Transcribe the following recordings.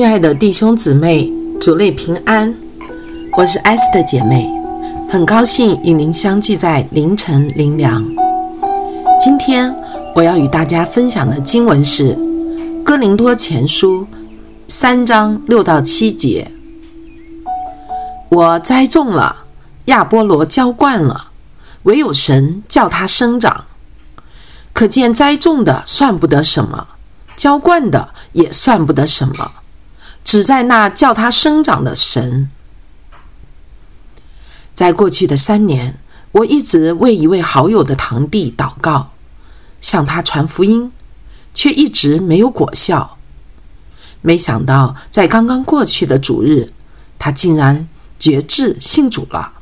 亲爱的弟兄姊妹，主内平安，我是艾斯的姐妹，很高兴与您相聚在凌晨灵粮。今天我要与大家分享的经文是《哥林多前书》三章六到七节。我栽种了，亚波罗浇灌了，唯有神叫它生长。可见栽种的算不得什么，浇灌的也算不得什么。只在那叫他生长的神。在过去的三年，我一直为一位好友的堂弟祷告，向他传福音，却一直没有果效。没想到，在刚刚过去的主日，他竟然决志信主了。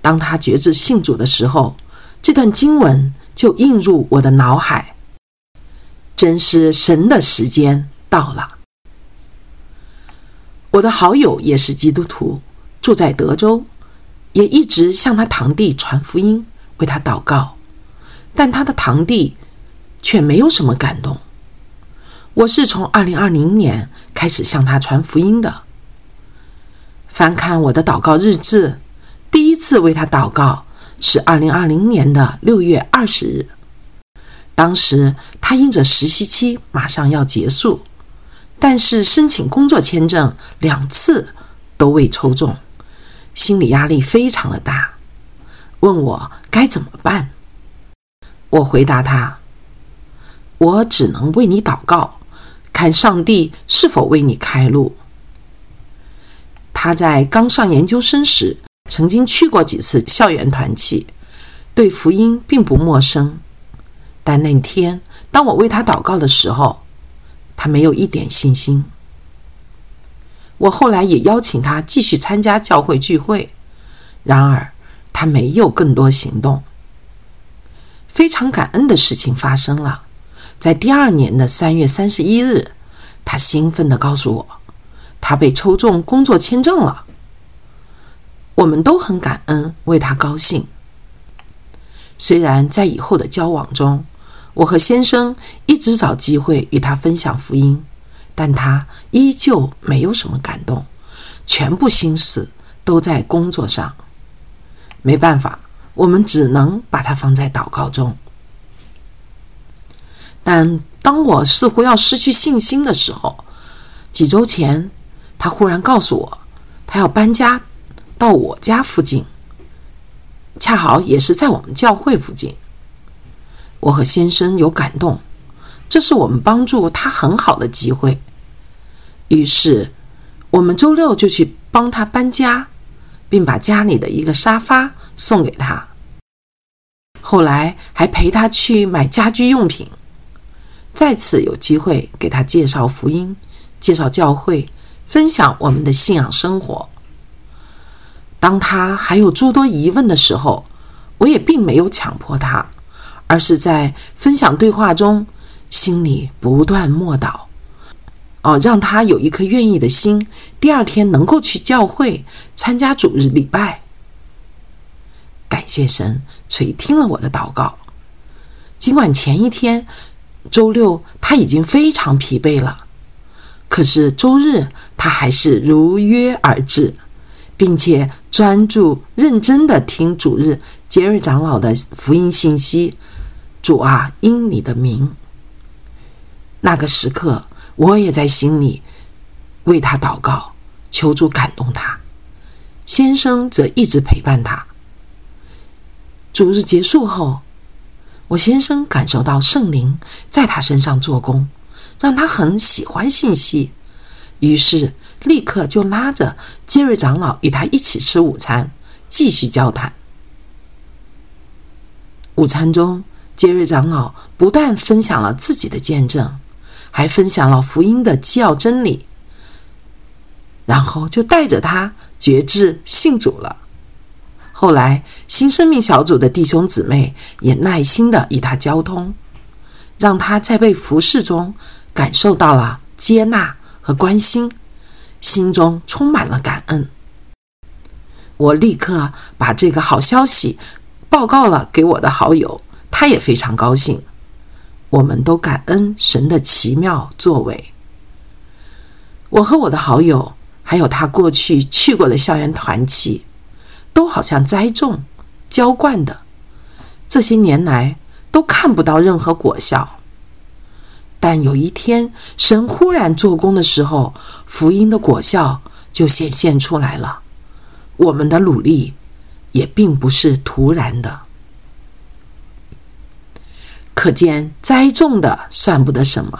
当他决志信主的时候，这段经文就映入我的脑海。真是神的时间到了。我的好友也是基督徒，住在德州，也一直向他堂弟传福音，为他祷告，但他的堂弟却没有什么感动。我是从二零二零年开始向他传福音的。翻看我的祷告日志，第一次为他祷告是二零二零年的六月二十日，当时他因着实习期马上要结束。但是申请工作签证两次都未抽中，心理压力非常的大，问我该怎么办。我回答他：“我只能为你祷告，看上帝是否为你开路。”他在刚上研究生时曾经去过几次校园团契，对福音并不陌生。但那天当我为他祷告的时候，他没有一点信心。我后来也邀请他继续参加教会聚会，然而他没有更多行动。非常感恩的事情发生了，在第二年的三月三十一日，他兴奋地告诉我，他被抽中工作签证了。我们都很感恩，为他高兴。虽然在以后的交往中，我和先生一直找机会与他分享福音，但他依旧没有什么感动，全部心思都在工作上。没办法，我们只能把他放在祷告中。但当我似乎要失去信心的时候，几周前，他忽然告诉我，他要搬家到我家附近，恰好也是在我们教会附近。我和先生有感动，这是我们帮助他很好的机会。于是，我们周六就去帮他搬家，并把家里的一个沙发送给他。后来还陪他去买家居用品，再次有机会给他介绍福音、介绍教会、分享我们的信仰生活。当他还有诸多疑问的时候，我也并没有强迫他。而是在分享对话中，心里不断默祷，哦，让他有一颗愿意的心，第二天能够去教会参加主日礼拜。感谢神垂听了我的祷告。尽管前一天周六他已经非常疲惫了，可是周日他还是如约而至，并且专注认真的听主日杰瑞长老的福音信息。主啊，因你的名。那个时刻，我也在心里为他祷告，求主感动他。先生则一直陪伴他。主日结束后，我先生感受到圣灵在他身上做工，让他很喜欢信息，于是立刻就拉着杰瑞长老与他一起吃午餐，继续交谈。午餐中。杰瑞长老不但分享了自己的见证，还分享了福音的基要真理，然后就带着他决志信主了。后来新生命小组的弟兄姊妹也耐心的与他交通，让他在被服侍中感受到了接纳和关心，心中充满了感恩。我立刻把这个好消息报告了给我的好友。他也非常高兴，我们都感恩神的奇妙作为。我和我的好友，还有他过去去过的校园团契，都好像栽种、浇灌的，这些年来都看不到任何果效。但有一天，神忽然做工的时候，福音的果效就显现出来了。我们的努力也并不是突然的。可见，栽种的算不得什么，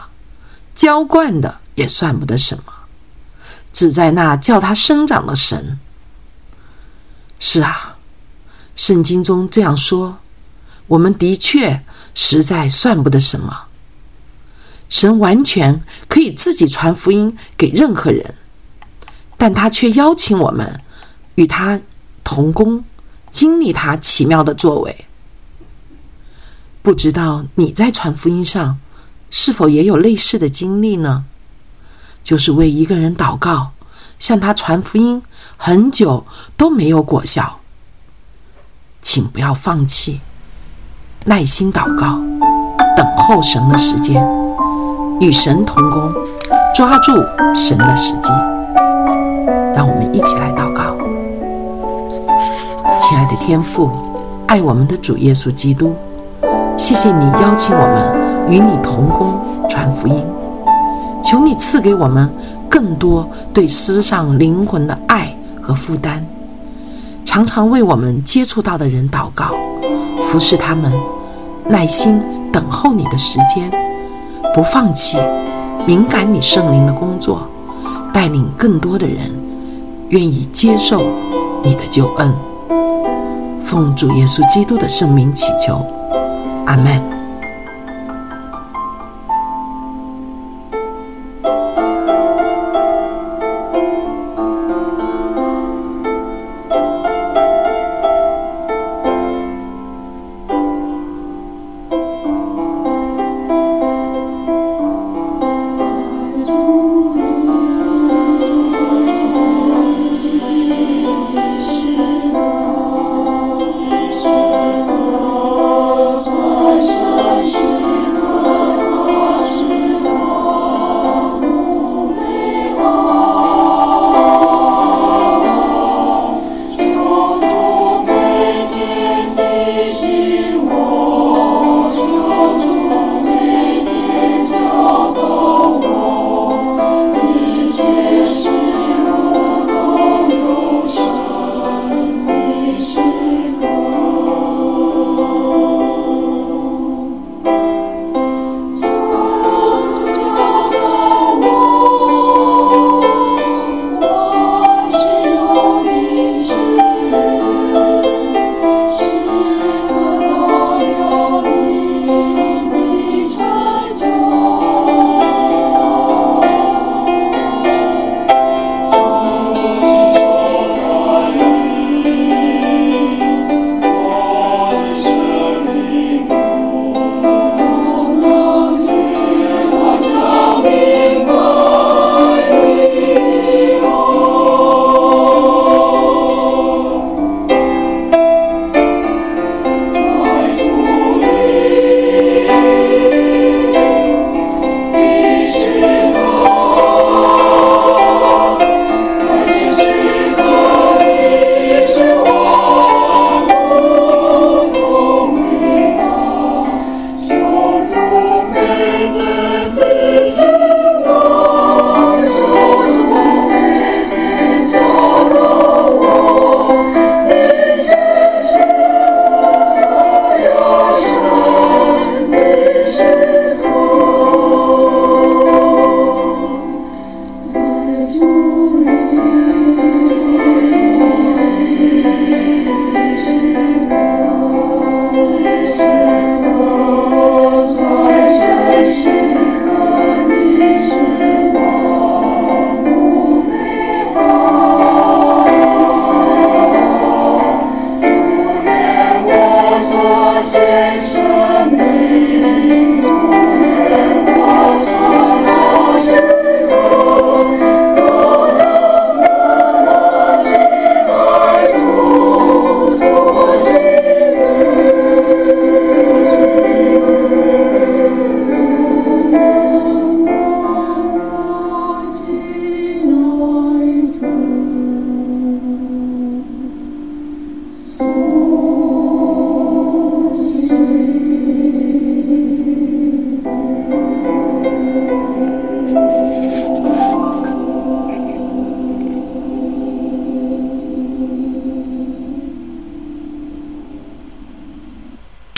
浇灌的也算不得什么，只在那叫它生长的神。是啊，圣经中这样说，我们的确实在算不得什么。神完全可以自己传福音给任何人，但他却邀请我们与他同工，经历他奇妙的作为。不知道你在传福音上是否也有类似的经历呢？就是为一个人祷告，向他传福音，很久都没有果效，请不要放弃，耐心祷告，等候神的时间。与神同工，抓住神的时机。让我们一起来祷告，亲爱的天父，爱我们的主耶稣基督，谢谢你邀请我们与你同工传福音，求你赐给我们更多对世上灵魂的爱和负担，常常为我们接触到的人祷告，服侍他们，耐心等候你的时间。不放弃，敏感你圣灵的工作，带领更多的人愿意接受你的救恩。奉主耶稣基督的圣名祈求，阿门。